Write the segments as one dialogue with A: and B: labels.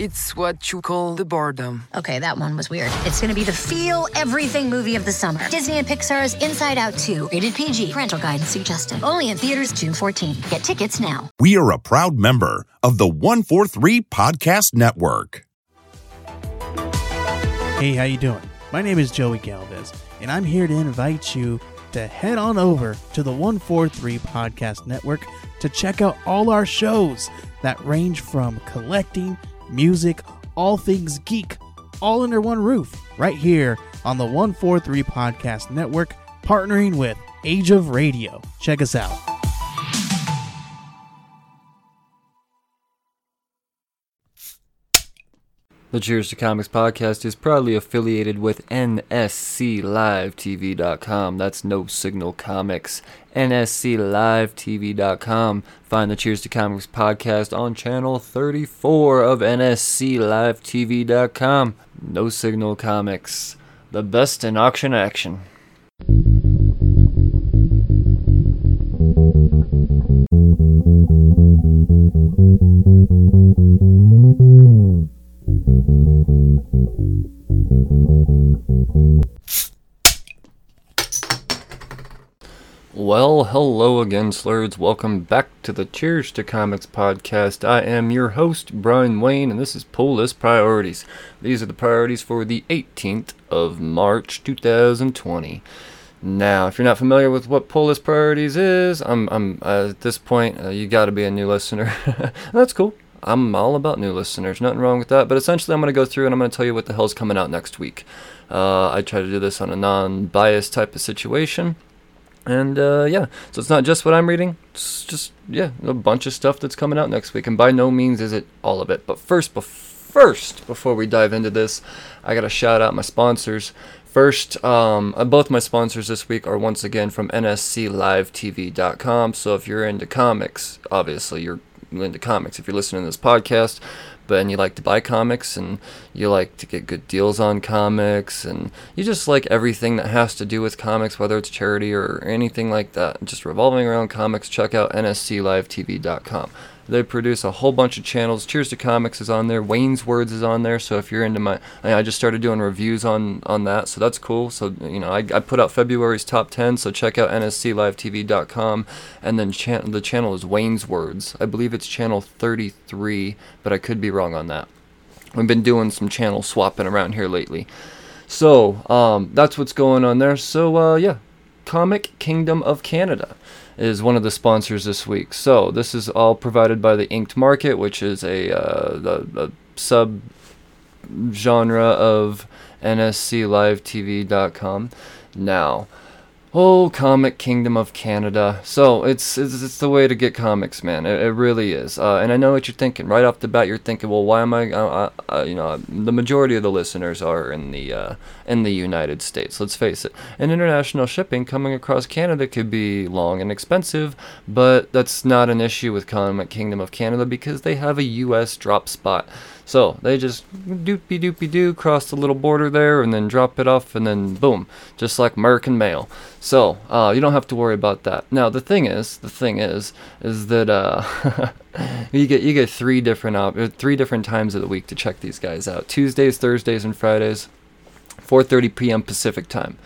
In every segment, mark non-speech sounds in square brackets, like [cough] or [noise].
A: It's what you call the boredom.
B: Okay, that one was weird. It's gonna be the feel everything movie of the summer. Disney and Pixar's Inside Out 2, rated PG, parental guidance suggested. Only in theaters June 14. Get tickets now.
C: We are a proud member of the 143 Podcast Network.
D: Hey, how you doing? My name is Joey Galvez, and I'm here to invite you to head on over to the 143 Podcast Network to check out all our shows that range from collecting, music, all things geek, all under one roof, right here on the 143 Podcast Network, partnering with Age of Radio. Check us out.
E: The Cheers to Comics podcast is proudly affiliated with NSCLiveTV.com. That's No Signal Comics. NSCLiveTV.com. Find the Cheers to Comics podcast on channel 34 of NSCLiveTV.com. No Signal Comics. The best in auction action. Hello again, slurs. Welcome back to the Cheers to Comics podcast. I am your host, Brian Wayne, and this is Pull List Priorities. These are the priorities for the 18th of March 2020. Now, if you're not familiar with what Pull List Priorities is, I'm, I'm uh, at this point, uh, you got to be a new listener. [laughs] That's cool. I'm all about new listeners. Nothing wrong with that. But essentially, I'm going to go through and I'm going to tell you what the hell's coming out next week. Uh, I try to do this on a non-biased type of situation. And uh, yeah, so it's not just what I'm reading. It's just yeah, a bunch of stuff that's coming out next week. And by no means is it all of it. But first, bef- first, before we dive into this, I gotta shout out my sponsors. First, um, uh, both my sponsors this week are once again from NSCLiveTV.com. So if you're into comics, obviously you're into comics. If you're listening to this podcast, but and you like to buy comics and you like to get good deals on comics and you just like everything that has to do with comics, whether it's charity or anything like that, just revolving around comics, check out nsclivetv.com. They produce a whole bunch of channels. Cheers to Comics is on there. Wayne's Words is on there. So if you're into my, I just started doing reviews on on that. So that's cool. So you know, I, I put out February's top ten. So check out nsclivetv.com, and then the channel is Wayne's Words. I believe it's channel 33, but I could be wrong on that. We've been doing some channel swapping around here lately. So um, that's what's going on there. So uh, yeah, Comic Kingdom of Canada is one of the sponsors this week. So this is all provided by the Inked Market, which is a, uh, the, sub genre of NSCLiveTV.com. Now, oh, Comic Kingdom of Canada. So it's it's, it's the way to get comics, man. It, it really is. Uh, and I know what you're thinking right off the bat. You're thinking, well, why am I? Uh, uh, you know, the majority of the listeners are in the uh, in the United States. Let's face it. And international shipping coming across Canada could be long and expensive, but that's not an issue with Comic Kingdom of Canada because they have a U.S. drop spot. So they just doopy doopy doo cross the little border there and then drop it off and then boom, just like American mail. So uh, you don't have to worry about that. Now the thing is, the thing is, is that uh, [laughs] you get you get three different op- uh, three different times of the week to check these guys out: Tuesdays, Thursdays, and Fridays, 4:30 p.m. Pacific time.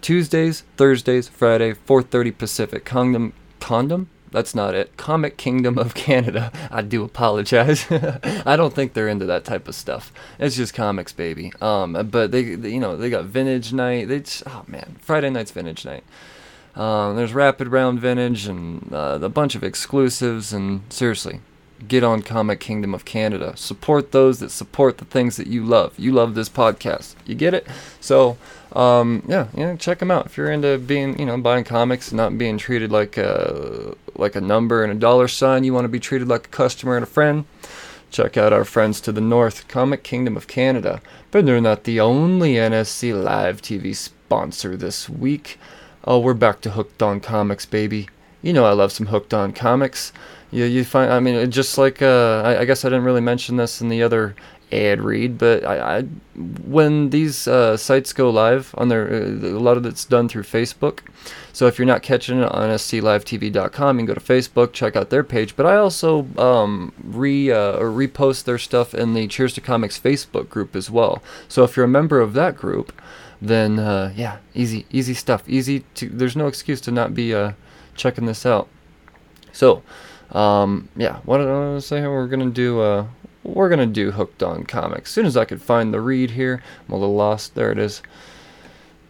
E: Tuesdays, Thursdays, Friday, 4:30 Pacific. Condom, condom. That's not it. Comic Kingdom of Canada. I do apologize. [laughs] I don't think they're into that type of stuff. It's just comics, baby. Um, but they, they you know, they got Vintage Night. They, just, oh man, Friday night's Vintage Night. Um, there's Rapid Round Vintage and uh, a bunch of exclusives. And seriously, get on Comic Kingdom of Canada. Support those that support the things that you love. You love this podcast. You get it? So, um, yeah, yeah, check them out. If you're into being, you know, buying comics and not being treated like a like a number and a dollar sign, you want to be treated like a customer and a friend. Check out our friends to the north, Comic Kingdom of Canada. But they're not the only NSC Live TV sponsor this week. Oh, we're back to Hooked on Comics, baby. You know I love some Hooked on Comics. you you find. I mean, just like uh, I, I guess I didn't really mention this in the other ad read, but I, I when these uh, sites go live on their uh, a lot of it's done through Facebook. So if you're not catching it on sclivetv.com, you can go to Facebook, check out their page. But I also um, re uh, or repost their stuff in the Cheers to Comics Facebook group as well. So if you're a member of that group, then uh, yeah, easy easy stuff. Easy to. There's no excuse to not be uh, checking this out. So. Um, yeah, what did I say? We're gonna do uh, we're gonna do Hooked on Comics. As soon as I could find the read here, I'm a little lost. There it is.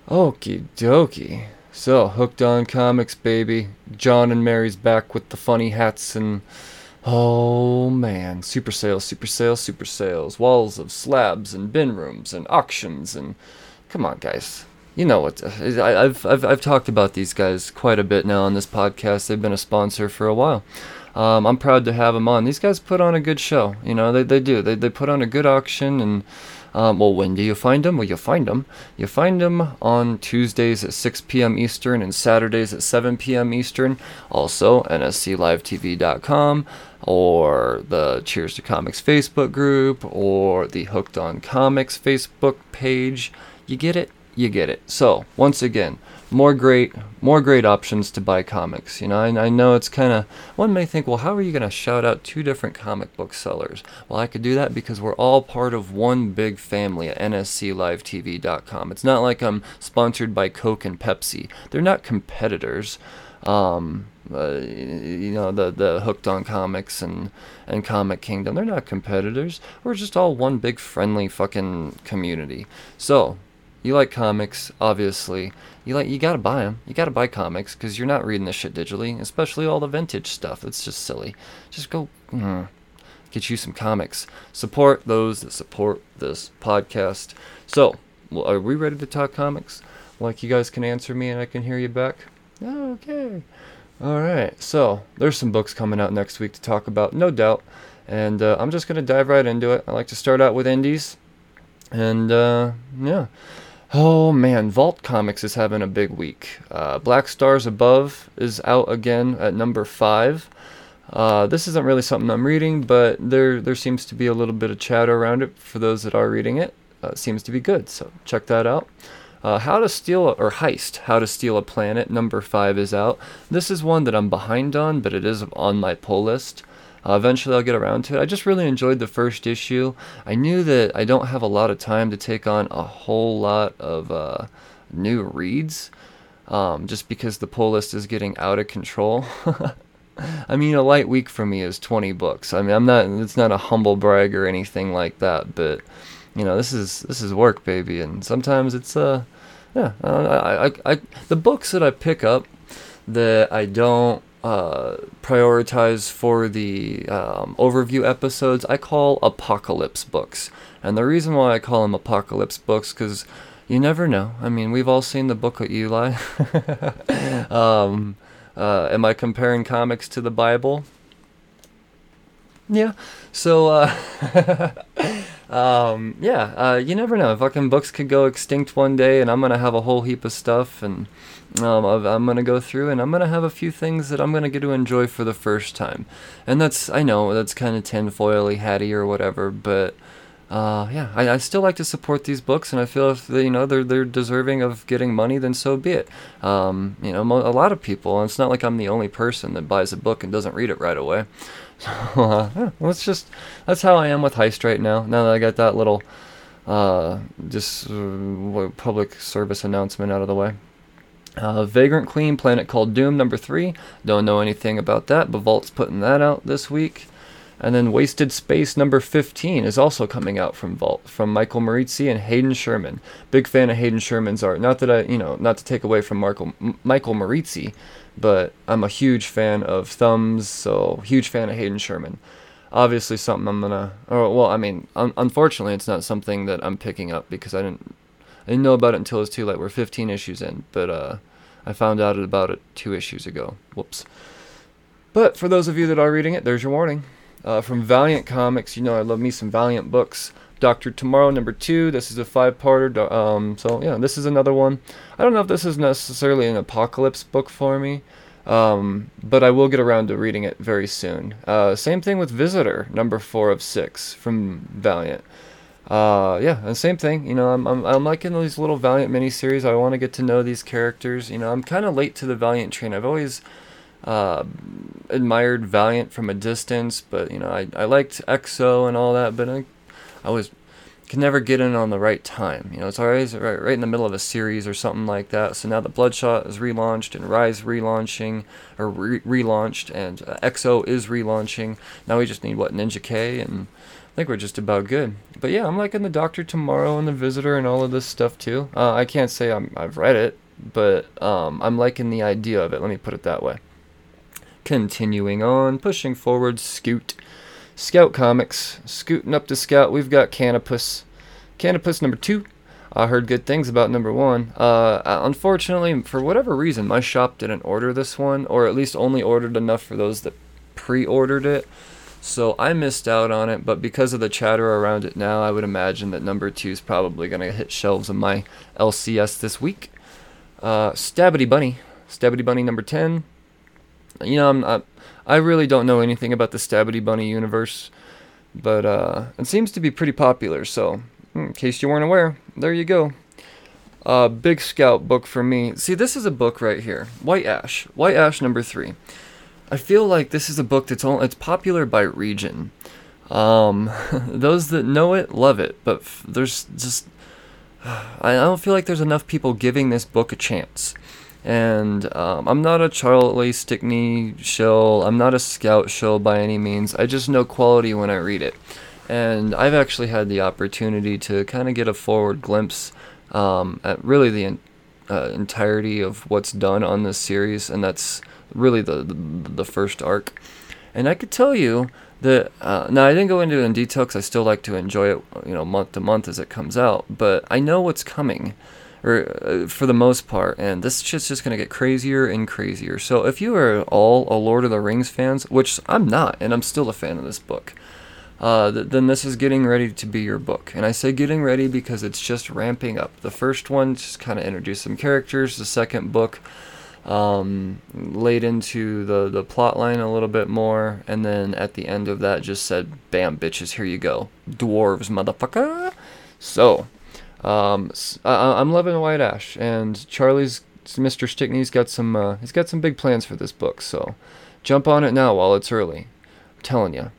E: Okie dokie. So, Hooked on Comics, baby. John and Mary's back with the funny hats and. Oh man, super sales, super sales, super sales. Walls of slabs and bin rooms and auctions and. Come on, guys. You know what? I've, I've, I've talked about these guys quite a bit now on this podcast. They've been a sponsor for a while. Um, I'm proud to have them on. These guys put on a good show. You know, they, they do. They, they put on a good auction and. Um, well, when do you find them? Well, you find them. You find them on Tuesdays at 6 p.m. Eastern and Saturdays at 7 p.m. Eastern. Also, nsclivetv.com or the Cheers to Comics Facebook group or the Hooked on Comics Facebook page. You get it? You get it. So, once again, more great more great options to buy comics you know? I, I know it's kind of one may think well how are you going to shout out two different comic book sellers? Well i could do that because we're all part of one big family at nsclivetv.com it's not like i'm sponsored by coke and pepsi. They're not competitors. Um, uh, you know the the hooked on comics and and comic kingdom they're not competitors. We're just all one big friendly fucking community. So you like comics obviously you like you gotta buy them. You gotta buy comics because you're not reading this shit digitally, especially all the vintage stuff. It's just silly. Just go mm, get you some comics. Support those that support this podcast. So, well, are we ready to talk comics? Like you guys can answer me and I can hear you back. Okay. All right. So there's some books coming out next week to talk about, no doubt. And uh, I'm just gonna dive right into it. I like to start out with indies, and uh, yeah. Oh man, Vault Comics is having a big week. Uh, Black Stars Above is out again at number five. Uh, this isn't really something I'm reading, but there there seems to be a little bit of chatter around it for those that are reading it. Uh, it seems to be good, so check that out. Uh, How to Steal a, or Heist, How to Steal a Planet, number five is out. This is one that I'm behind on, but it is on my pull list. Uh, eventually, I'll get around to it. I just really enjoyed the first issue. I knew that I don't have a lot of time to take on a whole lot of uh, new reads, um, just because the pull list is getting out of control. [laughs] I mean, a light week for me is 20 books. I mean, I'm not. It's not a humble brag or anything like that, but you know, this is this is work, baby, and sometimes it's uh, yeah. I, I, I the books that I pick up that I don't uh, prioritize for the um, overview episodes, I call apocalypse books. And the reason why I call them apocalypse books, because you never know. I mean, we've all seen the book of Eli. [laughs] um, uh, am I comparing comics to the Bible? Yeah. So, uh, [laughs] um, yeah, uh, you never know. Fucking books could go extinct one day, and I'm gonna have a whole heap of stuff, and um, I'm to go through and I'm to have a few things that I'm to get to enjoy for the first time. And that's, I know, that's kind of tinfoily hatty or whatever, but uh, yeah, I, I still like to support these books, and I feel if they, you know they're they're deserving of getting money, then so be it. Um, you know, mo- a lot of people. And it's not like I'm the only person that buys a book and doesn't read it right away. [laughs] So uh, yeah, that's just that's how I am with Heist right now. Now that I got that little uh, just uh, public service announcement out of the way. Uh, Vagrant Queen, Planet Called Doom, number three. Don't know anything about that, but Vault's putting that out this week. And then Wasted Space, number 15, is also coming out from Vault, from Michael Moreci and Hayden Sherman. Big fan of Hayden Sherman's art. Not that I, you know, not to take away from Marco, M- Michael Moreci, but I'm a huge fan of Thumbs, so huge fan of Hayden Sherman. Obviously, something I'm gonna, or well, I mean, un- unfortunately, it's not something that I'm picking up because I didn't I didn't know about it until it was too late. We're 15 issues in, but uh, I found out about it two issues ago. Whoops. But for those of you that are reading it, there's your warning. Uh, from Valiant Comics, you know I love me some Valiant books. Doctor Tomorrow number two. This is a five-parter. Um, so yeah, this is another one. I don't know if this is necessarily an apocalypse book for me. Um, but I will get around to reading it very soon. Uh, same thing with Visitor, number four of six from Valiant. Uh, yeah, and same thing. You know, I'm, I'm, I'm liking these little Valiant miniseries. I want to get to know these characters. You know, I'm kind of late to the Valiant train. I've always uh, admired Valiant from a distance, but you know, I, I liked X-O and all that, but I, I was can never get in on the right time. You know, it's always right, right in the middle of a series or something like that. So now that Bloodshot is relaunched and Rise relaunching or re- relaunched and uh, X-O is relaunching. Now we just need what Ninja K and think we're just about good. But yeah, I'm liking the Doctor Tomorrow and the Visitor and all of this stuff too. Uh, I can't say I'm, I've read it, but um, I'm liking the idea of it. Let me put it that way. Continuing on, pushing forward, Scoot. Scout Comics. Scooting up to Scout, we've got Canopus. Canopus number two. I heard good things about number one. Uh, unfortunately, for whatever reason, my shop didn't order this one, or at least only ordered enough for those that pre ordered it. So I missed out on it, but because of the chatter around it now, I would imagine that number two is probably going to hit shelves in my LCS this week. Uh, Stabbity Bunny. Stabbity Bunny number 10 you know, I'm not, I really don't know anything about the Stabbity Bunny universe, but uh, it seems to be pretty popular. So, in case you weren't aware, there you go. Uh, Big Scout book for me. See, this is a book right here, White Ash, White Ash number three. I feel like this is a book that's only, it's popular by region. Um, [laughs] those that know it love it, but f- there's just I don't feel like there's enough people giving this book a chance. And um, I'm not a Charlie Stickney shill. I'm not a Scout shill by any means. I just know quality when I read it. And I've actually had the opportunity to kind of get a forward glimpse um, at really the uh, entirety of what's done on this series, and that's really the, the, the first arc. And I could tell you that uh, now I didn't go into it in detail because I still like to enjoy it, you know, month to month as it comes out. But I know what's coming or uh, for the most part, and this shit's just gonna get crazier and crazier. So if you are all a Lord of the Rings fans, which I'm not, and I'm still a fan of this book, uh, th- then this is getting ready to be your book. And I say getting ready because it's just ramping up. The first one just kind of introduced some characters. The second book um, laid into the the plot line a little bit more, and then at the end of that just said, "Bam, bitches, here you go, dwarves, motherfucker." So um, I, am loving White Ash, and Charlie's Mr. Stickney's got some uh, he's got some big plans for this book. So jump on it now while it's early. I'm telling you.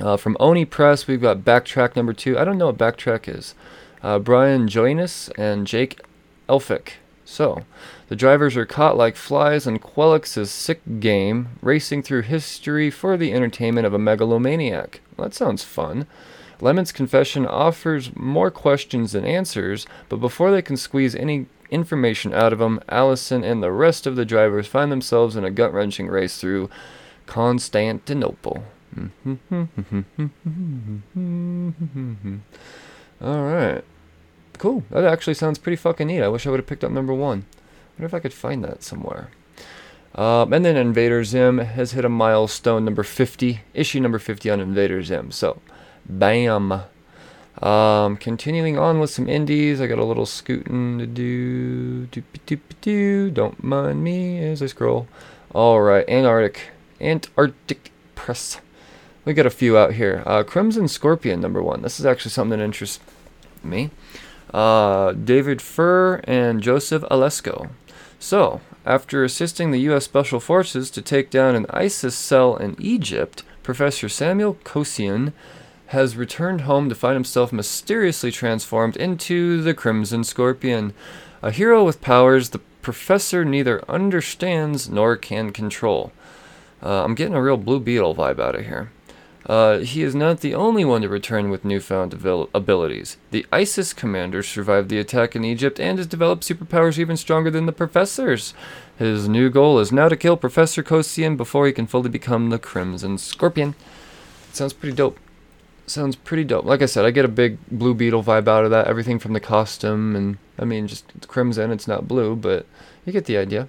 E: Uh, from Oni Press, we've got Backtrack number two. I don't know what Backtrack is. Uh, Brian Joines and Jake Elphick. So, the drivers are caught like flies in Quellix's sick game, racing through history for the entertainment of a megalomaniac. Well, that sounds fun. Lemon's confession offers more questions than answers, but before they can squeeze any information out of him, Allison and the rest of the drivers find themselves in a gut wrenching race through Constantinople. [laughs] Alright. Cool. That actually sounds pretty fucking neat. I wish I would have picked up number one. Wonder if I could find that somewhere. Um, and then Invader Zim has hit a milestone number 50, issue number 50 on Invader Zim. So, Bam. Um, continuing on with some indies, I got a little scooting to do. do, do, do Don't mind me as I scroll. All right, Antarctic, Antarctic Press. We got a few out here. Uh, Crimson Scorpion number one. This is actually something that interests me. Uh, David Fur and Joseph Alesko. So, after assisting the U.S. Special Forces to take down an ISIS cell in Egypt, Professor Samuel Kosian has returned home to find himself mysteriously transformed into the Crimson Scorpion, a hero with powers the professor neither understands nor can control. Uh, I'm getting a real Blue Beetle vibe out of here. Uh, he is not the only one to return with newfound abil- abilities. The ISIS commander survived the attack in Egypt and has developed superpowers even stronger than the professor's. His new goal is now to kill Professor Kosian before he can fully become the Crimson Scorpion. sounds pretty dope sounds pretty dope. Like I said, I get a big Blue Beetle vibe out of that. Everything from the costume and I mean, just crimson. It's not blue, but you get the idea.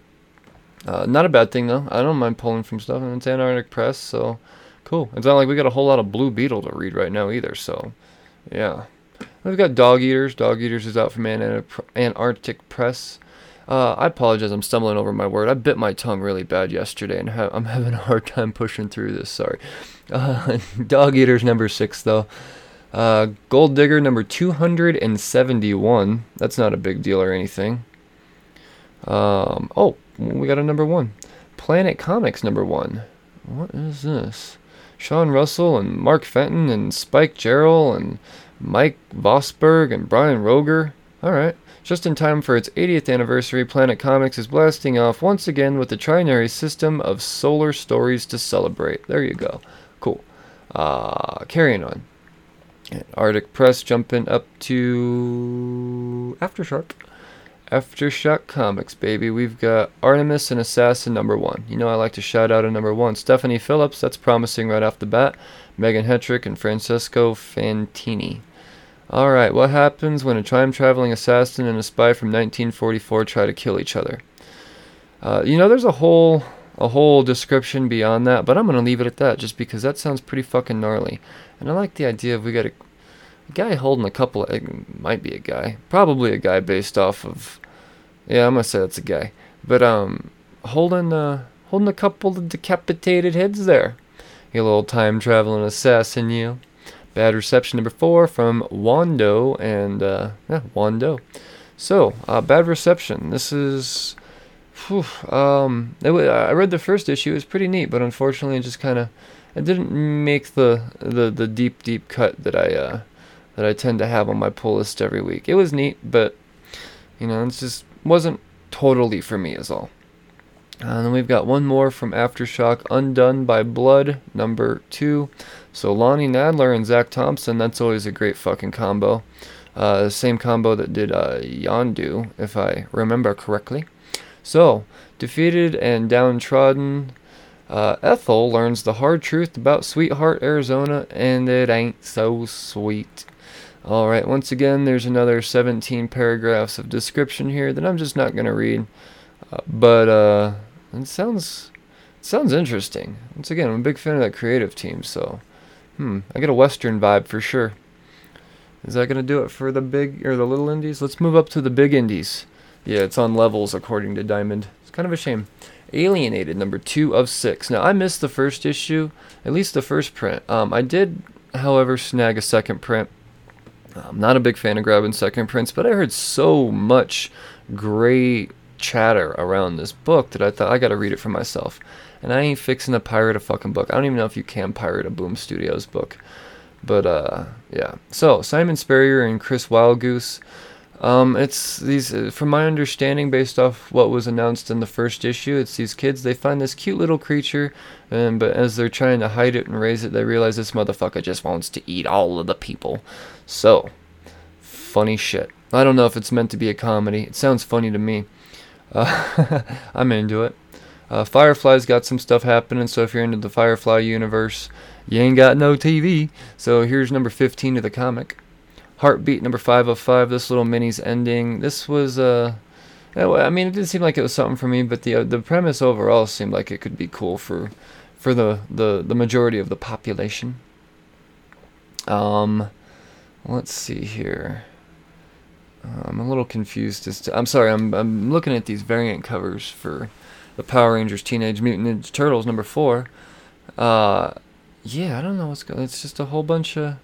E: Uh, not a bad thing though. I don't mind pulling from stuff, and it's Antarctic Press, so cool. It's not like we got a whole lot of Blue Beetle to read right now either. So, yeah. We've got Dog Eaters. Dog Eaters is out from Antarctic Press. Uh, I apologize. I'm stumbling over my word. I bit my tongue really bad yesterday, and ha- I'm having a hard time pushing through this. Sorry. [laughs] Uh, Dog Eaters number six, though. Uh, Gold Digger number 271. That's not a big deal or anything. Um, oh, we got a number one. Planet Comics number one. What is this? Sean Russell and Mark Fenton and Spike Jarrell and Mike Vosburg and Brian Roger. All right. Just in time for its 80th anniversary, Planet Comics is blasting off once again with the trinary system of solar stories to celebrate. There you go. Cool. Uh, carrying on. Arctic Press jumping up to Aftershock. Aftershock Comics, baby. We've got Artemis and Assassin number one. You know I like to shout out a number one. Stephanie Phillips, that's promising right off the bat. Megan Hetrick and Francesco Fantini. Alright, what happens when a time traveling assassin and a spy from 1944 try to kill each other? Uh, you know, there's a whole a whole description beyond that, but I'm gonna leave it at that just because that sounds pretty fucking gnarly. And I like the idea of we got a, a guy holding a couple of, might be a guy, probably a guy based off of, yeah, I'm gonna say that's a guy, but um, holding uh, holding a couple of decapitated heads there. You little time traveling assassin, you. Bad reception number four from Juan Doe and uh, yeah, Juan Doe. So uh, bad reception. This is. Whew, um, I read the first issue. It was pretty neat, but unfortunately, it just kind of it didn't make the, the the deep deep cut that I uh, that I tend to have on my pull list every week. It was neat, but you know, it's just wasn't totally for me as all. And then we've got one more from Aftershock, Undone by Blood, number two. So Lonnie Nadler and Zac Thompson, that's always a great fucking combo. Uh, same combo that did uh, Yondu, if I remember correctly. So, defeated and downtrodden, uh, Ethel learns the hard truth about Sweetheart, Arizona, and it ain't so sweet. Alright, once again, there's another 17 paragraphs of description here that I'm just not going to read. Uh, but, uh, it sounds, it sounds interesting. Once again, I'm a big fan of that creative team, so, hmm, I get a Western vibe for sure. Is that going to do it for the big, or the little indies? Let's move up to the big indies. Yeah, it's on levels according to Diamond. It's kind of a shame. Alienated, number two of six. Now, I missed the first issue, at least the first print. Um, I did, however, snag a second print. I'm not a big fan of grabbing second prints, but I heard so much great chatter around this book that I thought I gotta read it for myself. And I ain't fixing to pirate a fucking book. I don't even know if you can pirate a Boom Studios book. But uh, yeah. So Simon Spurrier and Chris Wildgoose. Um, it's these, uh, from my understanding, based off what was announced in the first issue, it's these kids. They find this cute little creature, and but as they're trying to hide it and raise it, they realize this motherfucker just wants to eat all of the people. So, funny shit. I don't know if it's meant to be a comedy. It sounds funny to me. Uh, [laughs] I'm into it. Uh, Firefly's got some stuff happening, so if you're into the Firefly universe, you ain't got no TV. So here's number 15 of the comic. Heartbeat number 505. This little mini's ending. This was, uh, I mean, it didn't seem like it was something for me, but the uh, the premise overall seemed like it could be cool for for the, the, the majority of the population. Um, let's see here. I'm a little confused as to. I'm sorry. I'm I'm looking at these variant covers for the Power Rangers Teenage Mutant Ninja Turtles number four. Uh, yeah, I don't know what's going. It's just a whole bunch of.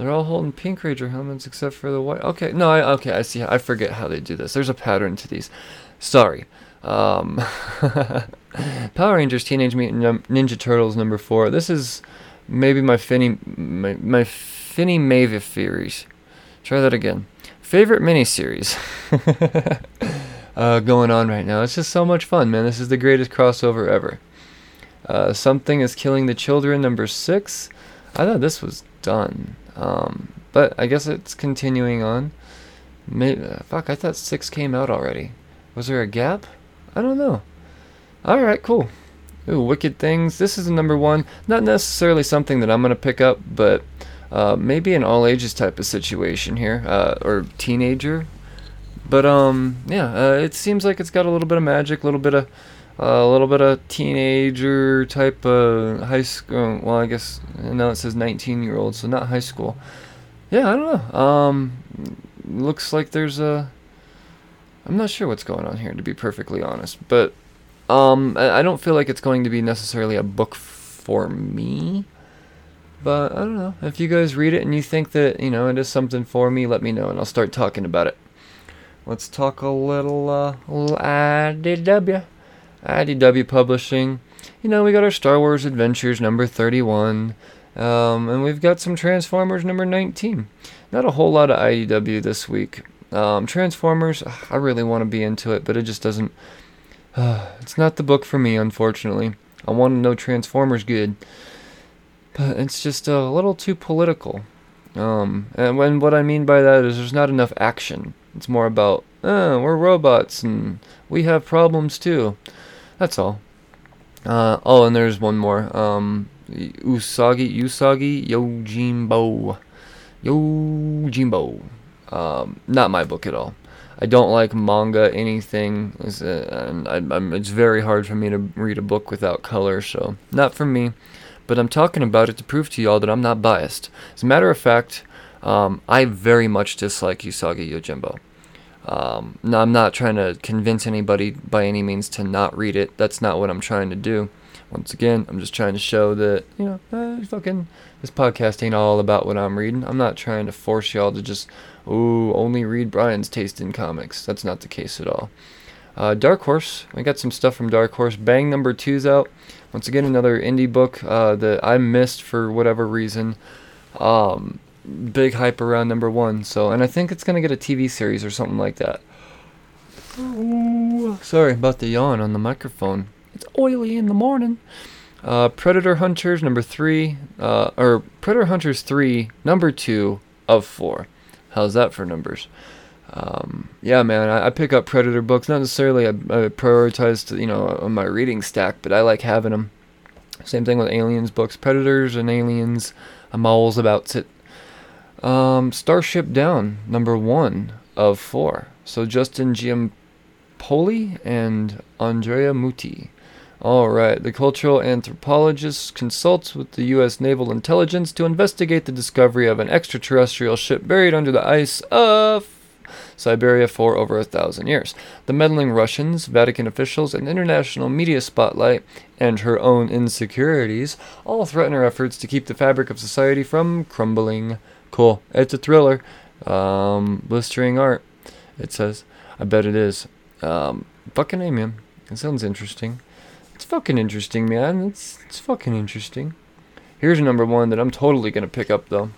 E: They're all holding Pink Ranger helmets except for the white. Okay, no, I okay. I see. I forget how they do this. There's a pattern to these. Sorry. Um, [laughs] Power Rangers Teenage Mutant Ninja Turtles number four. This is maybe my Finny my, my Finny Maeve theories. Try that again. Favorite miniseries [laughs] uh, going on right now. It's just so much fun, man. This is the greatest crossover ever. Uh, Something is Killing the Children, number six. I thought this was done. Um, but I guess it's continuing on. Maybe, fuck, I thought six came out already. Was there a gap? I don't know. Alright, cool. Ooh, Wicked Things. This is number one. Not necessarily something that I'm going to pick up, but uh, maybe an all ages type of situation here, uh, or teenager. But um, yeah, uh, it seems like it's got a little bit of magic, a little bit of a little bit of teenager type of high school. Well, I guess now it says 19 year old, so not high school. Yeah, I don't know. Um, looks like there's a I'm not sure what's going on here, to be perfectly honest. But um, I don't feel like it's going to be necessarily a book for me. But I don't know. If you guys read it and you think that you know it is something for me, let me know and I'll start talking about it. Let's talk a little, uh, little IDW, IDW Publishing. You know, we got our Star Wars Adventures number 31, um, and we've got some Transformers number 19. Not a whole lot of IDW this week. Um, Transformers, I really want to be into it, but it just doesn't. Uh, [sighs] it's not the book for me, unfortunately. I want to know Transformers good, but it's just a little too political. Um, and when what I mean by that is there's not enough action. It's more about, uh, we're robots and we have problems too. That's all. Uh, oh, and there's one more. Um, Usagi, Usagi Yojimbo. Yojimbo. Um, not my book at all. I don't like manga anything, It's, uh, I, I'm, it's very hard for me to read a book without color, so not for me. But I'm talking about it to prove to y'all that I'm not biased. As a matter of fact, um, I very much dislike Usagi Yojimbo. Um, no, I'm not trying to convince anybody by any means to not read it. That's not what I'm trying to do. Once again, I'm just trying to show that you know, uh, fucking this podcast ain't all about what I'm reading. I'm not trying to force y'all to just, ooh, only read Brian's taste in comics. That's not the case at all. Uh, Dark Horse, we got some stuff from Dark Horse. Bang number two's out. Once again, another indie book uh, that I missed for whatever reason. Um, big hype around number one. So, and I think it's gonna get a TV series or something like that. Ooh, sorry about the yawn on the microphone. It's oily in the morning. Uh, Predator Hunters number three, uh, or Predator Hunters three, number two of four. How's that for numbers? Um, yeah, man, I, I, pick up Predator books. Not necessarily I, I prioritize, you know, on my reading stack, but I like having them. Same thing with Aliens books, Predators and Aliens. I'm always about it. Um, Starship Down, number one of four. So Justin Giampaoli and Andrea Mutti. All right, the cultural anthropologist consults with the U.S. Naval Intelligence to investigate the discovery of an extraterrestrial ship buried under the ice of Siberia for over a thousand years. The meddling Russians, Vatican officials, and international media spotlight, and her own insecurities all threaten her efforts to keep the fabric of society from crumbling. Cool. It's a thriller. Um, blistering art. It says. I bet it is. Um, fucking A, man. It sounds interesting. It's fucking interesting, man. It's it's fucking interesting. Here's number one that I'm totally gonna pick up though.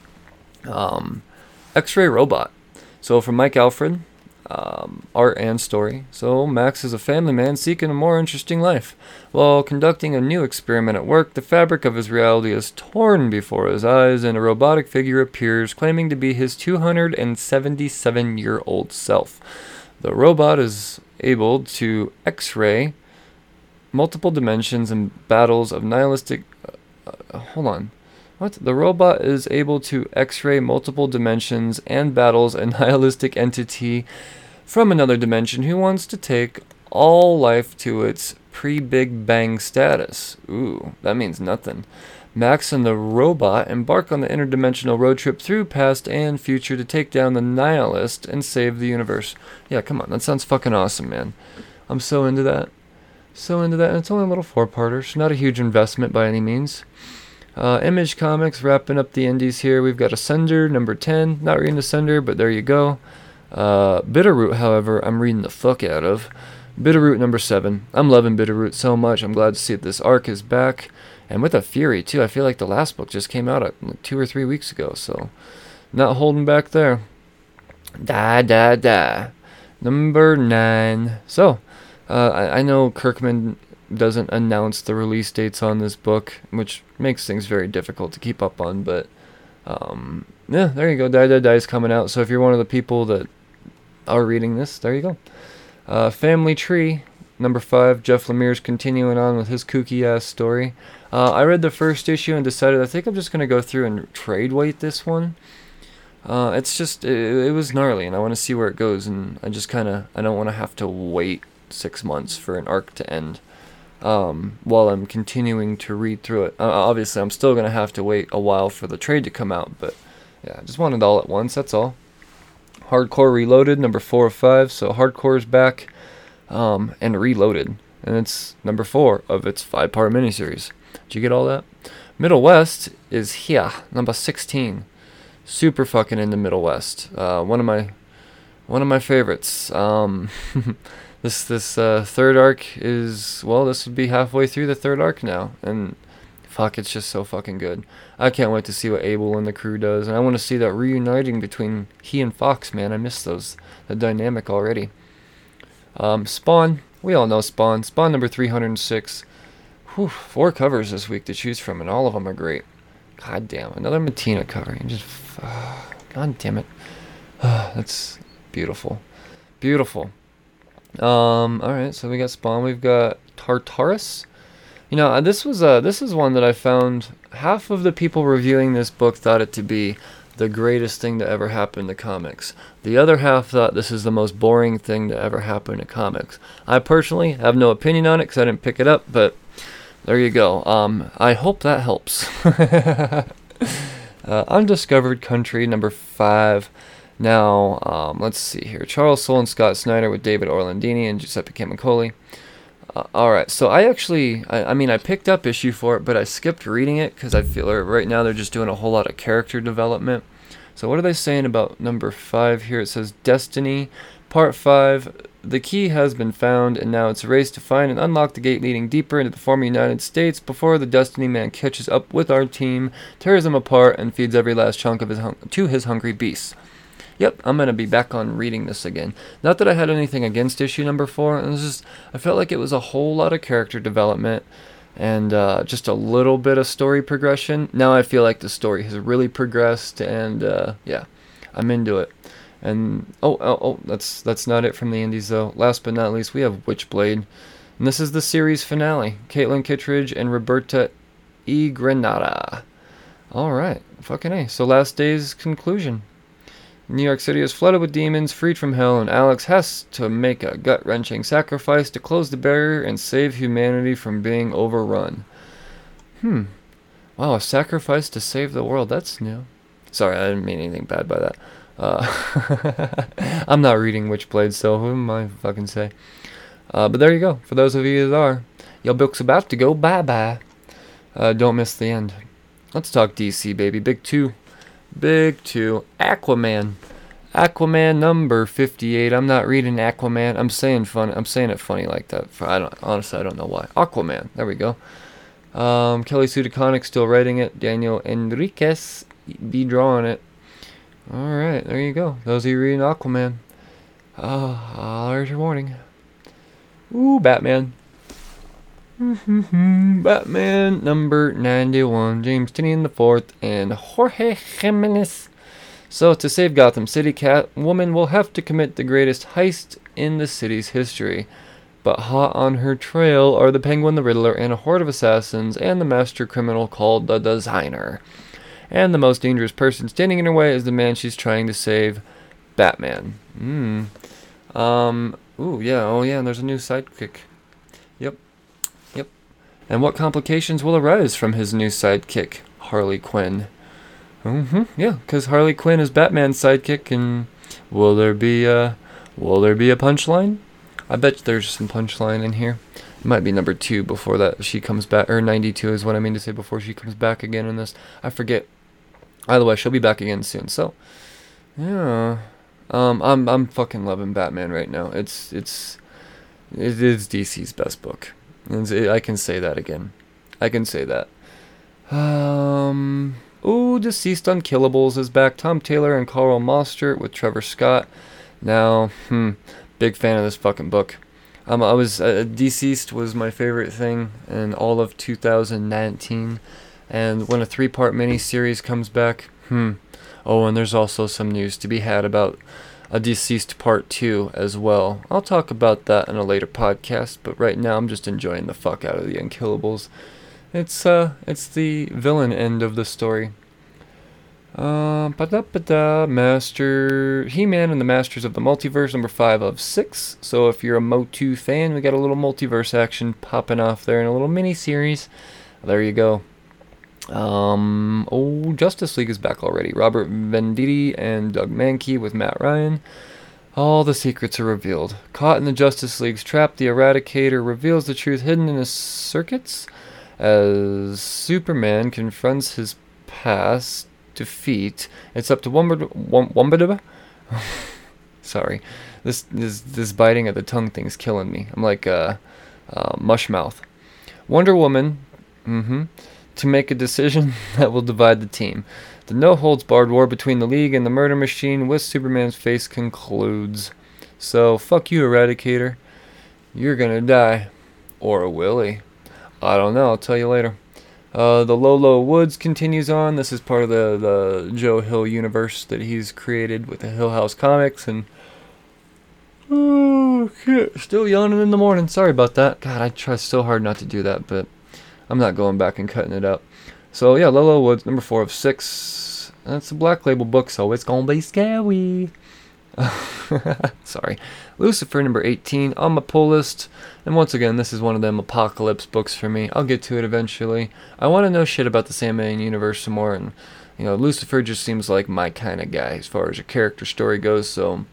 E: Um, X-ray robot. So from Mike Allred, um, art and story. So Max is a family man seeking a more interesting life. While conducting a new experiment at work, the fabric of his reality is torn before his eyes, and a robotic figure appears, claiming to be his 277-year-old self. The robot is able to X-ray multiple dimensions and battles of nihilistic. Uh, uh, hold on. What? The robot is able to x ray multiple dimensions and battles a nihilistic entity from another dimension who wants to take all life to its pre Big Bang status. Ooh, that means nothing. Max and the robot embark on the interdimensional road trip through past and future to take down the nihilist and save the universe. Yeah, come on, that sounds fucking awesome, man. I'm so into that so into that. And it's only a little four-parter, so not a huge investment by any means. Uh, Image Comics wrapping up the indies here. We've got Ascender number 10. Not reading Ascender, but there you go. Uh, Bitterroot, however, I'm reading the fuck out of. Bitterroot number 7. I'm loving Bitterroot so much. I'm glad to see that this arc is back. And with a Fury, too. I feel like the last book just came out like two or three weeks ago, so not holding back there. Da da da. Number 9. So, uh, I, I know Kirkman doesn't announce the release dates on this book, which makes things very difficult to keep up on. But um, yeah, there you go. Die Die Die is coming out. So if you're one of the people that are reading this, there you go. Uh, Family Tree number five. Jeff Lemire's continuing on with his kooky ass story. Uh, I read the first issue and decided I think I'm just gonna go through and trade wait this one. Uh, it's just it, it was gnarly, and I want to see where it goes, and I just kind of I don't want to have to wait six months for an arc to end um, while I'm continuing to read through it. Uh, obviously, I'm still going to have to wait a while for the trade to come out, but yeah, I just want it all at once, that's all. Hardcore Reloaded, number four of five. So Hardcore is back um, and reloaded. And it's number four of its five part miniseries. Did you get all that? Middle West is here, number 16. Super fucking in the Middle West. Uh, one of my one of my favorites. Um, [laughs] this this uh, third arc is well, this would be halfway through the third arc now, and fuck, it's just so fucking good. I can't wait to see what Abel and the crew does, and I want to see that reuniting between he and Fox. Man, I miss those the dynamic already. Um, Spawn, we all know Spawn. Spawn number 306. Whew, four covers this week to choose from, and all of them are great. God damn, another Mattina cover. Just, uh, [sighs] God damn it. Uh, [sighs] that's beautiful. Beautiful. Um, all right, so we got Spawn. We've got Tartarus. You know, this was uh, this is one that I found. Half of the people reviewing this book thought it to be the greatest thing to ever happen to comics. The other half thought this is the most boring thing to ever happen to comics. I personally have no opinion on it because I didn't pick it up, but there you go. Um, I hope that helps. [laughs] uh, Undiscovered Country, number five. Now, um, let's see here. Charles Soule and Scott Snyder with David Orlandini and Giuseppe Camuncoli. Uh, all right, so I actually, I, I, mean, I picked up issue it, but I skipped reading it because I feel like right now they're just doing a whole lot of character development. So what are they saying about number five here? It says Destiny, Part five. The key has been found, and now it's a race to find and unlock the gate leading deeper into the former United States before the Destiny Man catches up with our team, tears them apart, and feeds every last chunk of his hung- to his hungry beasts. Yep, I'm gonna be back on reading this again. Not that I had anything against issue number four. It was just I felt like it was a whole lot of character development and uh, just a little bit of story progression. Now I feel like the story has really progressed, and uh, yeah, I'm into it. And oh, oh, oh, that's that's not it from the indies though. Last but not least, we have Witchblade, and this is the series finale. Caitlin Kittredge and Roberta E. Granata. All right, fucking a. So last day's conclusion. New York City is flooded with demons, freed from hell, and Alex has to make a gut wrenching sacrifice to close the barrier and save humanity from being overrun. Hmm. Wow, a sacrifice to save the world. That's new. Sorry, I didn't mean anything bad by that. Uh, [laughs] I'm not reading Witchblade, so who am I fucking say? Uh, but there you go. For those of you that are, your book's about to go bye bye. Uh, don't miss the end. Let's talk DC, baby. Big two. Big two. Aquaman. Aquaman number 58. I'm not reading Aquaman. I'm saying fun. I'm saying it funny like that. I don't honestly I don't know why. Aquaman. There we go. Um, Kelly Sue still writing it. Daniel Henriques be drawing it. All right, there you go. Those of you reading Aquaman. Uh, there's your warning. Ooh, Batman. Batman number 91, James Tynion IV, and Jorge Jimenez. So, to save Gotham City, Catwoman will have to commit the greatest heist in the city's history. But hot on her trail are the Penguin, the Riddler, and a horde of assassins, and the master criminal called the Designer. And the most dangerous person standing in her way is the man she's trying to save, Batman. Hmm. Um. Ooh, yeah. Oh, yeah. And there's a new sidekick. And what complications will arise from his new sidekick, Harley Quinn? Mm-hmm. Yeah, because Harley Quinn is Batman's sidekick, and will there be a will there be a punchline? I bet there's some punchline in here. It might be number two before that she comes back, or 92 is what I mean to say before she comes back again in this. I forget. Either way, she'll be back again soon. So, yeah, um, I'm I'm fucking loving Batman right now. It's it's it is DC's best book. I can say that again. I can say that. Um. Ooh, DCeased Unkillables is back. Tom Taylor and Karl Mostert with Trevor Scott. Now, hmm, big fan of this fucking book. Um, I was uh, DCeased was my favorite thing in all of 2019, and when a three-part miniseries comes back, hmm. Oh, and there's also some news to be had about a DCeased Part 2 as well. I'll talk about that in a later podcast, but right now I'm just enjoying the fuck out of the Unkillables. It's uh, it's the villain end of the story. Uh, ba-da-ba-da, Master He-Man and the Masters of the Multiverse, number five of six. So if you're a Motu fan, we got a little multiverse action popping off there in a little mini series. There you go. Um, oh, Justice League is back already. Robert Venditti and Doug Mahnke with Matt Ryan. All the secrets are revealed. Caught in the Justice League's trap, the Eradicator reveals the truth hidden in his circuits as Superman confronts his past defeat. It's up to Wombadaba. [laughs] Sorry, this this this biting at the tongue thing's killing me. I'm like uh, uh, mush mouth. Wonder Woman. Mm-hmm to make a decision [laughs] that will divide the team. The no holds barred war between the League and the Murder Machine with Superman's face concludes. So, fuck you, Eradicator. You're gonna die. Or will he? I don't know, I'll tell you later. Uh, the Low Low Woods continues on. This is part of the, the Joe Hill universe that he's created with the Hill House comics and. Oh, [sighs] shit. Still yawning in the morning. Sorry about that. God, I try so hard not to do that, but I'm not going back and cutting it up. So yeah, Low Low Woods, number four of six. That's a black label book, so it's gonna be scary. [laughs] Sorry. Lucifer number 18 on my pull list. And once again, this is one of them apocalypse books for me. I'll get to it eventually. I want to know shit about the Sandman universe some more. And, you know, Lucifer just seems like my kind of guy as far as a character story goes. So,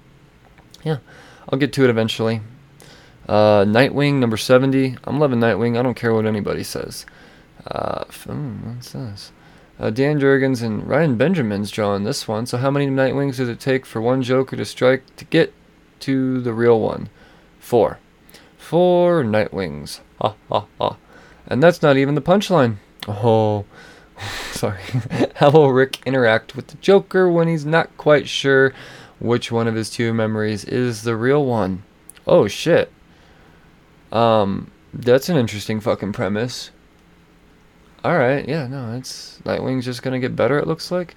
E: yeah, I'll get to it eventually. Uh, Nightwing number 70. I'm loving Nightwing. I don't care what anybody says. Uh, hmm, what's this? Uh, Dan Jurgens and Ryan Benjamin's drawing this one. So how many Nightwings does it take for one Joker to strike to get to the real one? Four. Four Nightwings. Ha ha ha. And that's not even the punchline. Oh, [laughs] sorry. [laughs] how will Ric interact with the Joker when he's not quite sure which one of his two memories is the real one? Oh shit. Um, that's an interesting fucking premise. Alright, yeah, no, it's Nightwing's just gonna get better, it looks like.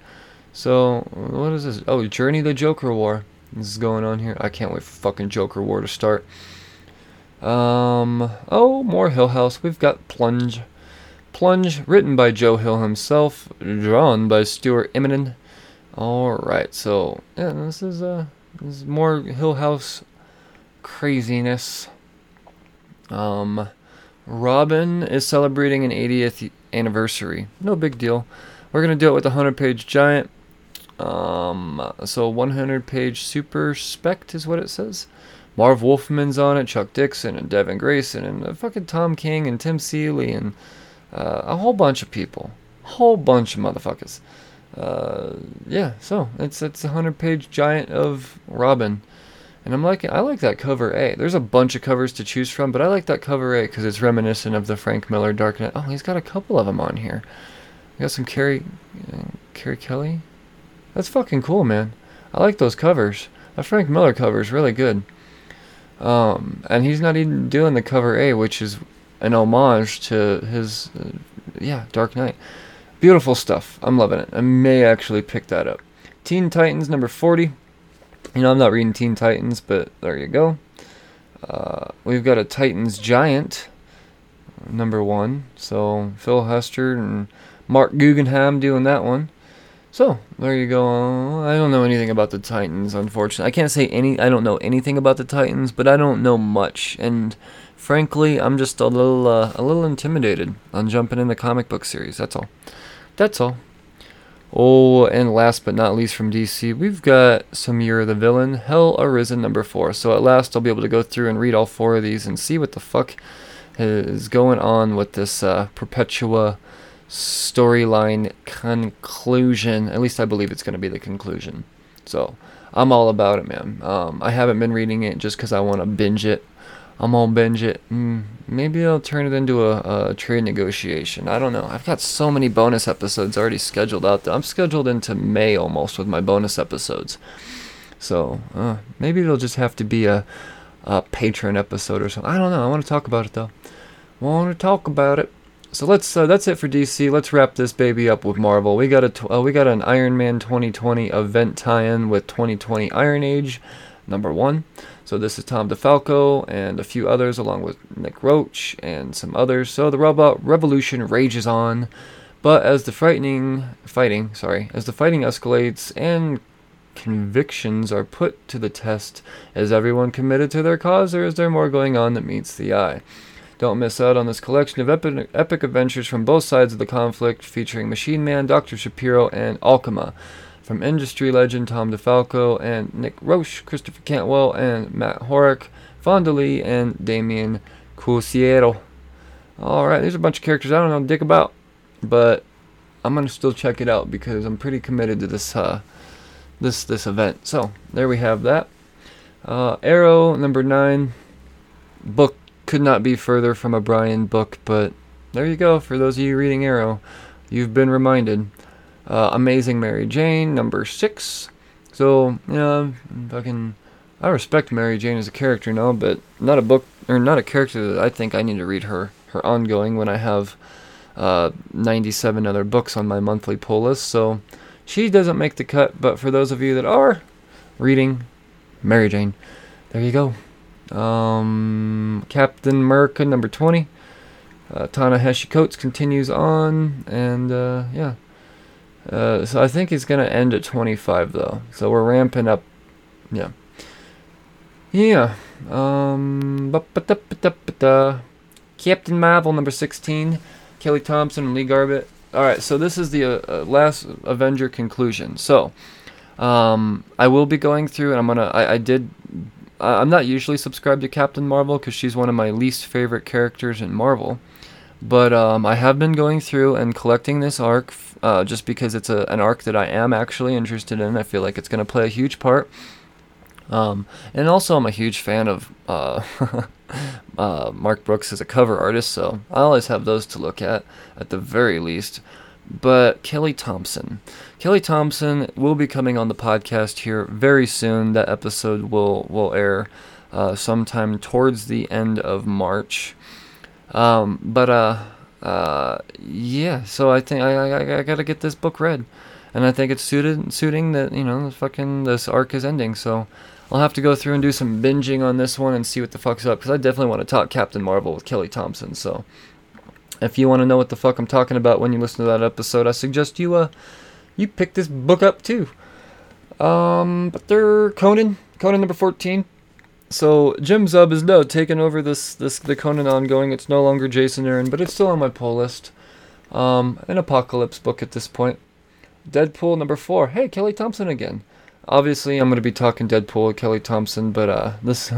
E: So, what is this? Oh, Journey the Joker War. This is going on here. I can't wait for fucking Joker War to start. Um, oh, more Hill House. We've got Plunge. Plunge, written by Joe Hill himself, drawn by Stuart Immonen. Alright, so, yeah, this is, uh, this is more Hill House craziness. Um, Robin is celebrating an 80th anniversary. No big deal. We're gonna do it with a 100 page giant. Um, so 100 page super spect is what it says. Marv Wolfman's on it, Chuck Dixon and Devin Grayson and fucking Tom King and Tim Seeley and uh, a whole bunch of people, whole bunch of motherfuckers. Uh, yeah, so it's it's a hundred page giant of Robin. And I'm like, I like that cover A. There's a bunch of covers to choose from, but I like that cover A because it's reminiscent of the Frank Miller Dark Knight. Oh, he's got a couple of them on here. We got some Carrie, uh, Carrie Kelly. That's fucking cool, man. I like those covers. The Frank Miller cover is really good. Um, and he's not even doing the cover A, which is an homage to his, uh, yeah, Dark Knight. Beautiful stuff. I'm loving it. I may actually pick that up. Teen Titans number 40. You know, I'm not reading Teen Titans, but there you go. Uh, we've got a Titans Giant, number one. So Phil Hester and Mark Guggenheim doing that one. So there you go. I don't know anything about the Titans, unfortunately. I can't say any. I don't know anything about the Titans, but I don't know much. And frankly, I'm just a little, uh, a little intimidated on jumping in the comic book series. That's all. That's all. Oh, and last but not least from DC, we've got some Year of the Villain, Hell Arisen number 4. So at last I'll be able to go through and read all four of these and see what the fuck is going on with this uh, Perpetua storyline conclusion. At least I believe it's going to be the conclusion. So I'm all about it, man. Um, I haven't been reading it just because I want to binge it I'm gonna binge it. Mm, maybe I'll turn it into a, a, trade negotiation. I don't know. I've got so many bonus episodes already scheduled out there. I'm scheduled into May almost with my bonus episodes. So uh, maybe it'll just have to be a, a patron episode or something. I don't know. I want to talk about it though. Want to talk about it. So let's. Uh, that's it for DC. Let's wrap this baby up with Marvel. We got a. Tw- uh, we got an Iron Man 2020 event tie-in with 2020 Iron Age, number one. So this is Tom DeFalco and a few others, along with Nick Roche and some others. So the robot revolution rages on, but as the frightening fighting, sorry, as the fighting escalates and convictions are put to the test, is everyone committed to their cause, or is there more going on that meets the eye? Don't miss out on this collection of epic, epic adventures from both sides of the conflict, featuring Machine Man, Dr. Shapiro, and Alchema. From industry legend Tom DeFalco and Nick Roche, Christopher Cantwell, and Matt Horak, Fonda Lee, and Damian Couceiro. Alright, there's a bunch of characters I don't know dick about, but I'm gonna still check it out because I'm pretty committed to this uh, this this event. So there we have that. Uh, Aero number nine book could not be further from a Brian book, but there you go. For those of you reading Aero, you've been reminded. Uh, Amazing Mary Jane number six. So yeah, fucking. I respect Mary Jane as a character now, but not a book or not a character that I think I need to read her her ongoing when I have uh, 97 other books on my monthly pull list. So she doesn't make the cut, but for those of you that are reading Mary Jane, there you go. Um, Captain America number 20. Uh, Ta-Nehisi Coates continues on, and uh, yeah. Uh, so I think he's gonna end at 25 though. So we're ramping up. Yeah. Yeah. Um. Captain Marvel number 16. Kelly Thompson and Lee Garbett. All right, so this is the uh, uh, last Avenger conclusion. So, um, I will be going through, and I'm gonna. I, I did. I, I'm not usually subscribed to Captain Marvel because she's one of my least favorite characters in Marvel. But um, I have been going through and collecting this arc uh, just because it's a, an arc that I am actually interested in. I feel like it's going to play a huge part. Um, and also, I'm a huge fan of uh, [laughs] uh, Mark Brooks as a cover artist, so I always have those to look at, at the very least. But Kelly Thompson. Kelly Thompson will be coming on the podcast here very soon. That episode will, will air uh, sometime towards the end of March. Um, but, uh, yeah, so I think I, I, I gotta get this book read. And I think it's suited, suiting that, you know, fucking this arc is ending, so I'll have to go through and do some binging on this one and see what the fuck's up because I definitely want to talk Captain Marvel with Kelly Thompson. So if you want to know what the fuck I'm talking about when you listen to that episode, I suggest you uh you pick this book up too. Um, but they're Conan, Conan number 14. So Jim Zub is now taking over this this the Conan ongoing. It's no longer Jason Aaron, but it's still on my pull list. Um, an apocalypse book at this point. Deadpool number four. Hey, Kelly Thompson again. Obviously, I'm going to be talking Deadpool Kelly Thompson, but uh, [laughs] this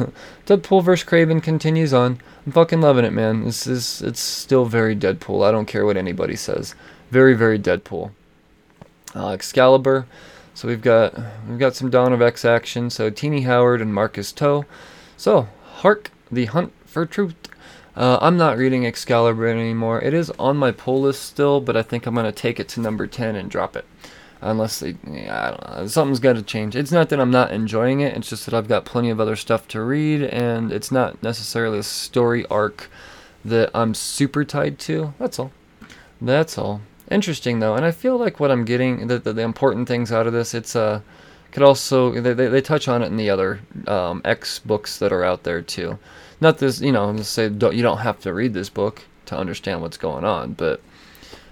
E: Deadpool vs. Kraven continues on. I'm fucking loving it, man. This is it's still very Deadpool. I don't care what anybody says. Very, very Deadpool. Uh, Excalibur. So we've got we've got some Dawn of X action. So Tini Howard and Marcus To. So Hark the Hunt for Truth. Uh, I'm not reading Excalibur anymore. It is on my pull list still, but I think I'm gonna take it to number 10 and drop it unless they, yeah, I don't know. Something's got to change. It's not that I'm not enjoying it. It's just that I've got plenty of other stuff to read, and it's not necessarily a story arc that I'm super tied to. That's all. That's all. Interesting though, and I feel like what I'm getting, the the, the important things out of this, it's uh, could also they, they, they touch on it in the other um, X books that are out there too. Not this, you know, say don't, you don't have to read this book to understand what's going on, but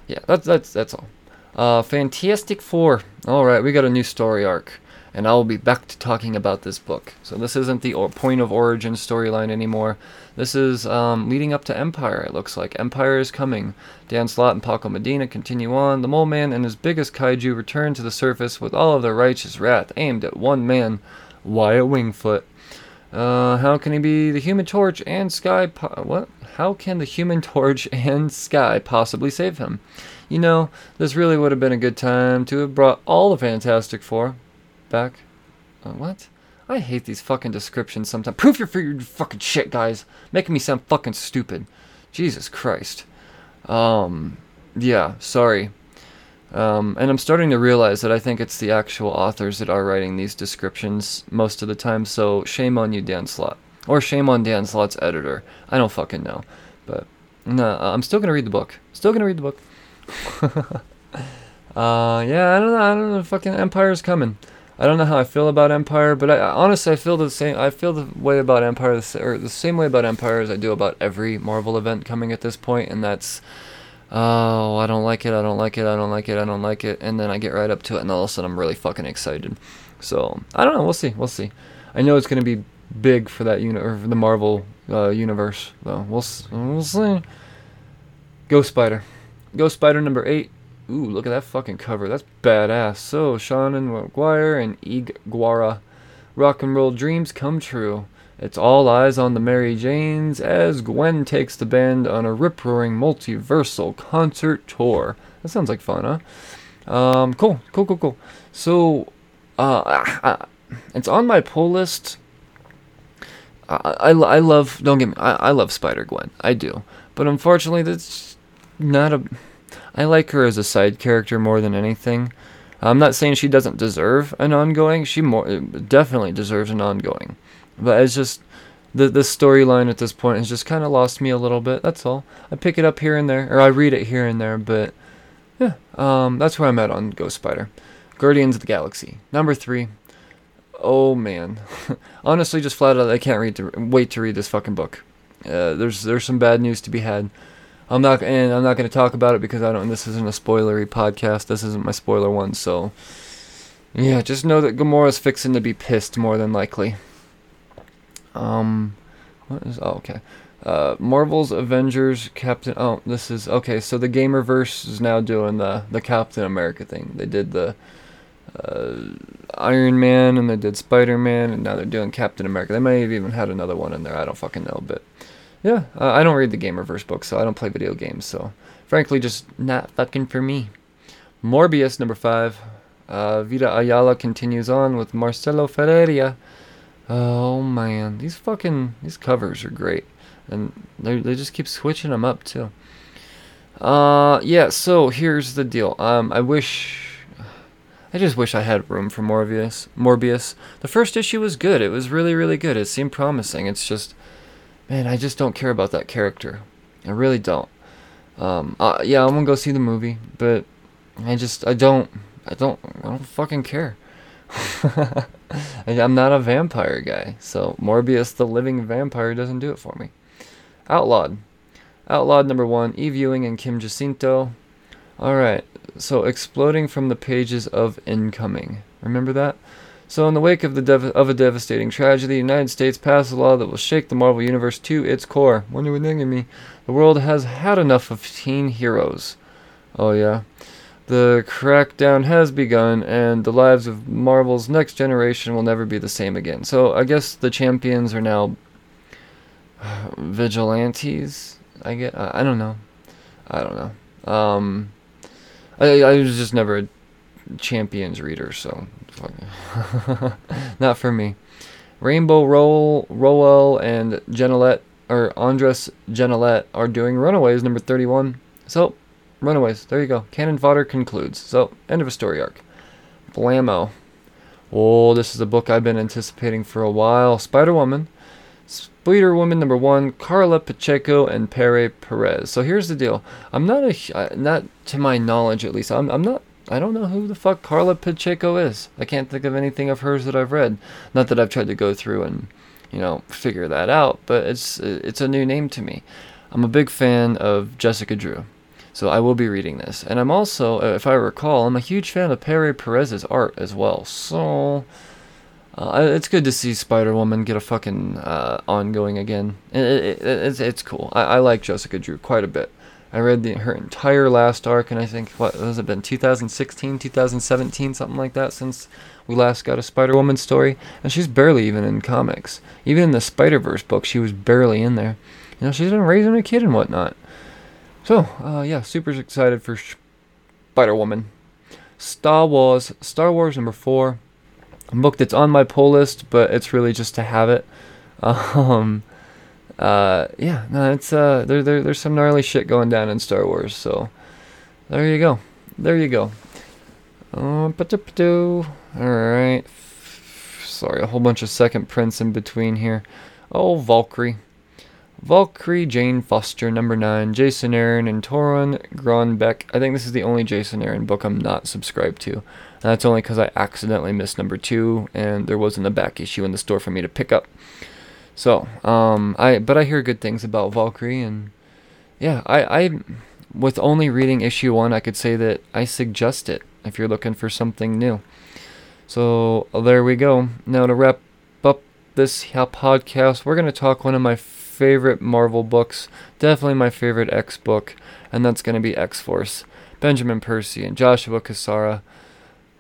E: yeah, that's that's that's all. Uh, Fantastic Four. Alright, we got a new story arc. And I will be back to talking about this book. So this isn't the or- point of origin storyline anymore. This is um, leading up to Empire, it looks like. Empire is coming. Dan Slott and Paco Medina continue on. The Mole Man and his biggest kaiju return to the surface with all of their righteous wrath aimed at one man, Wyatt Wingfoot. Uh, how can he be the Human Torch and Sky? Po- what? How can the Human [laughs] Torch and Sky possibly save him? You know, this really would have been a good time to have brought all the Fantastic Four back. Uh, what? I hate these fucking descriptions sometimes. Proof your, fucking shit, guys. Making me sound fucking stupid. Jesus Christ. Um, yeah, sorry. Um, and I'm starting to realize that I think it's the actual authors that are writing these descriptions most of the time, so shame on you, Dan Slott. Or shame on Dan Slott's editor. I don't fucking know. But, no, I'm still gonna read the book. Still gonna read the book. [laughs] uh, yeah, I don't know. I don't know. Fucking Empire's coming. I don't know how I feel about Empire, but I, honestly I feel the same. I feel the way about Empire, or the same way about Empire as I do about every Marvel event coming at this point, and that's, oh, I don't like it. I don't like it. I don't like it. I don't like it. And then I get right up to it, and all of a sudden I'm really fucking excited. So I don't know. We'll see. We'll see. I know it's gonna be big for that unit or for the Marvel uh, universe, though. We'll we'll see. Ghost Spider, Ghost Spider number eight. Ooh, look at that fucking cover. That's badass. So Seanan McGuire and Ig Guara, rock and roll dreams come true. It's all eyes on the Mary Janes as Gwen takes the band on a rip roaring multiversal concert tour. That sounds like fun, huh? Um, cool, cool, cool, cool. So, uh, it's on my pull list. I, I, I love, don't get me, I, I love Spider Gwen. I do. But unfortunately, that's not a. I like her as a side character more than anything. I'm not saying she doesn't deserve an ongoing. She more definitely deserves an ongoing. But it's just the the storyline at this point has just kind of lost me a little bit. That's all. I pick it up here and there, or I read it here and there, but yeah, um, that's where I'm at on Ghost Spider. Guardians of the Galaxy number three. Oh man, [laughs] honestly, just flat out, I can't read to wait to read this fucking book. Uh, there's there's some bad news to be had. I'm not and I'm not going to talk about it because I don't. This isn't a spoilery podcast. This isn't my spoiler one. So yeah, just know that Gamora's fixing to be pissed more than likely. Um, what is? Oh, okay. Uh, Marvel's Avengers Captain. Oh, this is okay. So the Gamerverse is now doing the the Captain America thing. They did the uh, Iron Man and they did Spider Man, and now they're doing Captain America. They may have even had another one in there. I don't fucking know, but yeah, uh, I don't read the Gamerverse books, so I don't play video games. So frankly, just not fucking for me. Morbius number five. Uh, Vita Ayala continues on with Marcelo Ferreira. Oh man, these fucking these covers are great, and they they just keep switching them up too. Uh, yeah. So here's the deal. Um, I wish, I just wish I had room for Morbius. Morbius. The first issue was good. It was really really good. It seemed promising. It's just, man, I just don't care about that character. I really don't. Um, uh, yeah, I'm gonna go see the movie, but I just I don't I don't I don't fucking care. [laughs] I'm not a vampire guy, so Morbius the living vampire doesn't do it for me. Outlawed. Outlawed number one, Eve Ewing and Kim Jacinto. Alright, so exploding from the pages of Incoming. Remember that? So, in the wake of, the dev- of a devastating tragedy, the United States passed a law that will shake the Marvel Universe to its core. Wonder what thinking me. The world has had enough of teen heroes. Oh, yeah. The crackdown has begun, and the lives of Marvel's next generation will never be the same again. So I guess the champions are now [sighs] vigilantes. I get. I don't know. I don't know. Um, I I was just never a champions reader, so [laughs] not for me. Rainbow Roll Rowell and Genolet or Andres Genolet are doing Runaways number 31. So Runaways. There you go. Cannon fodder concludes. So, end of a story arc. Blammo. Oh, this is a book I've been anticipating for a while. Spider Woman. Spider Woman number one, Karla Pacheco and Pere Perez. So here's the deal. I'm not a, not to my knowledge at least. I'm, I'm not. I don't know who the fuck Karla Pacheco is. I can't think of anything of hers that I've read. Not that I've tried to go through and, you know, figure that out. But it's it's a new name to me. I'm a big fan of Jessica Drew. So I will be reading this. And I'm also, uh, if I recall, I'm a huge fan of Pere Perez's art as well. So uh, it's good to see Spider Woman get a fucking uh, ongoing again. It, it, it, it's, it's cool. I, I like Jessica Drew quite a bit. I read the, her entire last arc, and I think, what has it been, 2016, 2017, something like that, since we last got a Spider Woman story. And she's barely even in comics. Even in the Spider Verse book, she was barely in there. You know, she's been raising a kid and whatnot. So, uh, yeah, super excited for Spider Woman. Star Wars, Star Wars number four, a book that's on my pull list, but it's really just to have it. [laughs] Um, uh, yeah, no, it's uh, there, there, there's some gnarly shit going down in Star Wars. So, there you go, there you go. Uh, all right. Sorry, a whole bunch of second prints in between here. Oh, Valkyrie. Valkyrie Jane Foster, number 9, Jason Aaron, and Torunn Gronbekk. I think this is the only Jason Aaron book I'm not subscribed to. And that's only because I accidentally missed number 2, and there wasn't a back issue in the store for me to pick up. So, um, I but I hear good things about Valkyrie, and yeah, I, I with only reading issue 1, I could say that I suggest it if you're looking for something new. So, there we go. Now, to wrap up this podcast, we're to talk one of my favorite Marvel books, definitely my favorite X book, and that's to be X Force. Benjamin Percy and Joshua Cassara.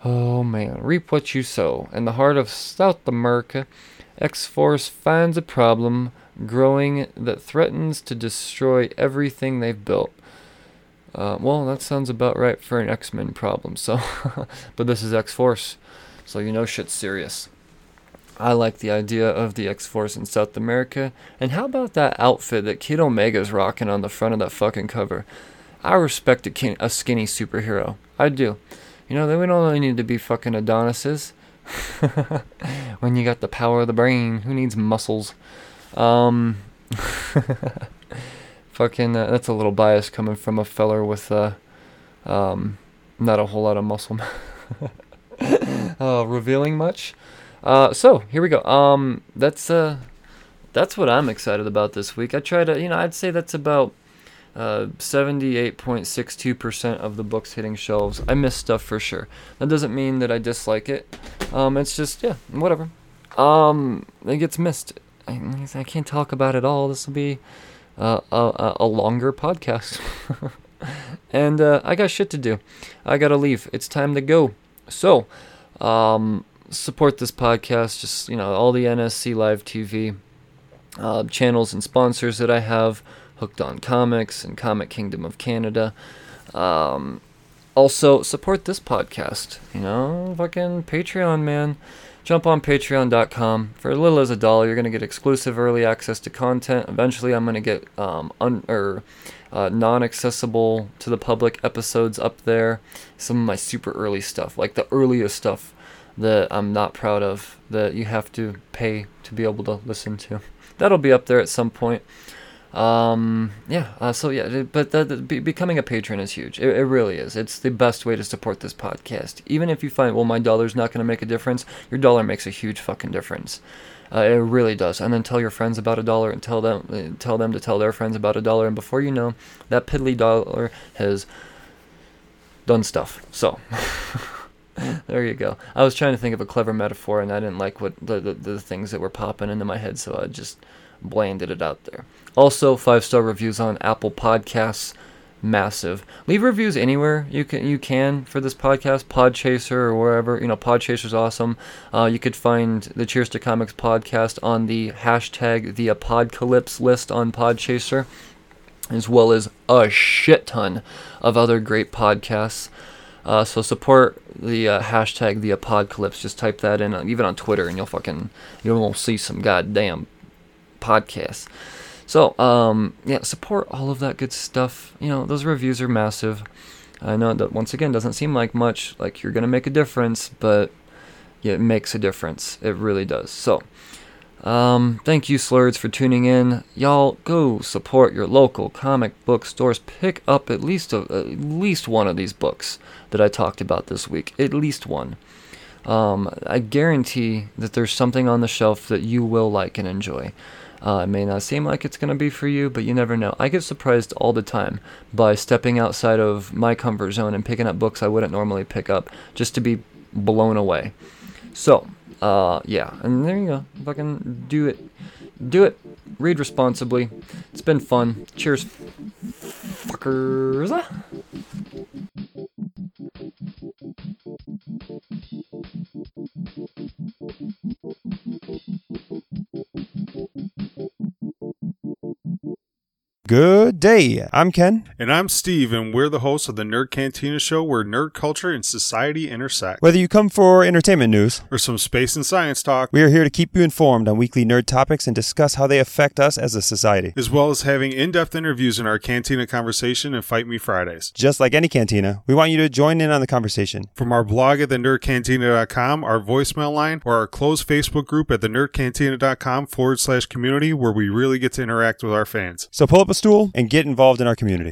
E: Oh man, reap what you sow. In the heart of South America, X Force finds a problem growing that threatens to destroy everything they've built. Uh, well, that sounds about right for an X Men problem. So, [laughs] but this is X Force, so you know shit's serious. I like the idea of the X Force in South America. And how about that outfit that Kid Omega's rocking on the front of that fucking cover? I respect a, kin- a skinny superhero. I do. You know, we don't only need to be fucking Adonises. [laughs] when you got the power of the brain, who needs muscles? Um, [laughs] fucking, uh, that's a little bias coming from a feller with, uh, um, not a whole lot of muscle. [laughs] uh, revealing much? Uh, so here we go. Um, that's uh, that's what I'm excited about this week. I try to, you know, I'd say that's about uh, 78.62% of the books hitting shelves. I miss stuff for sure. That doesn't mean that I dislike it. Um, it's just yeah, whatever. Um, it gets missed. I, I can't talk about it all. This will be uh, a, a longer podcast. [laughs] and uh, I got shit to do. I gotta leave. It's time to go. So, um, support this podcast, just you know all the NSC Live TV uh, channels and sponsors that I have, Hooked on Comics and Comic Kingdom of Canada. Um, also support this podcast. You know, fucking Patreon, man. Jump on patreon.com. For as little as a dollar, you're going to get exclusive early access to content. Eventually, I'm going to get um, un- or, uh, non accessible to the public episodes up there. Some of my super early stuff, like the earliest stuff that I'm not proud of that you have to pay to be able to listen to. That'll be up there at some point. Um, yeah, uh, so yeah, but the, the, be, becoming a patron is huge. It, it really is. It's the best way to support this podcast. Even if you find, well, my dollar's not going to make a difference, your dollar makes a huge fucking difference. Uh, it really does. And then tell your friends about a dollar and tell them, uh, tell them to tell their friends about a dollar. And before you know, that piddly dollar has done stuff. So. [laughs] there you go. I was trying to think of a clever metaphor, and I didn't like what the, the, the things that were popping into my head, so I just blanded it out there. Also, five star reviews on Apple Podcasts, massive. Leave reviews anywhere you can you can for this podcast, Podchaser or wherever. You know, Podchaser's awesome. Uh, you could find the Cheers to Comics podcast on the hashtag the Apocalypse list on Podchaser, as well as a shit ton of other great podcasts. Uh, so support the uh, hashtag the apocalypse. Just type that in, uh, even on Twitter, and you'll fucking you'll see some goddamn podcasts. So um, yeah, support all of that good stuff. You know, those reviews are massive. I know that once again doesn't seem like much, like you're gonna make a difference, but yeah, it makes a difference. It really does. So. Um, thank you, Slurs, for tuning in. Y'all, go support your local comic book stores. Pick up at least a, at least one of these books that I talked about this week. At least one. Um, I guarantee that there's something on the shelf that you will like and enjoy. Uh, it may not seem like it's going to be for you, but you never know. I get surprised all the time by stepping outside of my comfort zone and picking up books I wouldn't normally pick up just to be blown away. So, uh, yeah, and there you go. Fucking do it. Do it. Read responsibly. It's been fun. Cheers, fuckers.
F: Good day. I'm Ken.
G: And I'm Steve, and we're the hosts of the Nerd Cantina show where nerd culture and society intersect.
F: Whether you come for entertainment news
G: or some space and science talk,
F: we are here to keep you informed on weekly nerd topics and discuss how they affect us as a society.
G: As well as having in depth interviews in our Cantina conversation and Fight Me Fridays.
F: Just like any cantina, we want you to join in on the conversation.
G: From our blog at thenerdcantina.com, our voicemail line, or our closed Facebook group at thenerdcantina.com forward slash community where we really get to interact with our fans.
F: So pull up a and get involved in our community.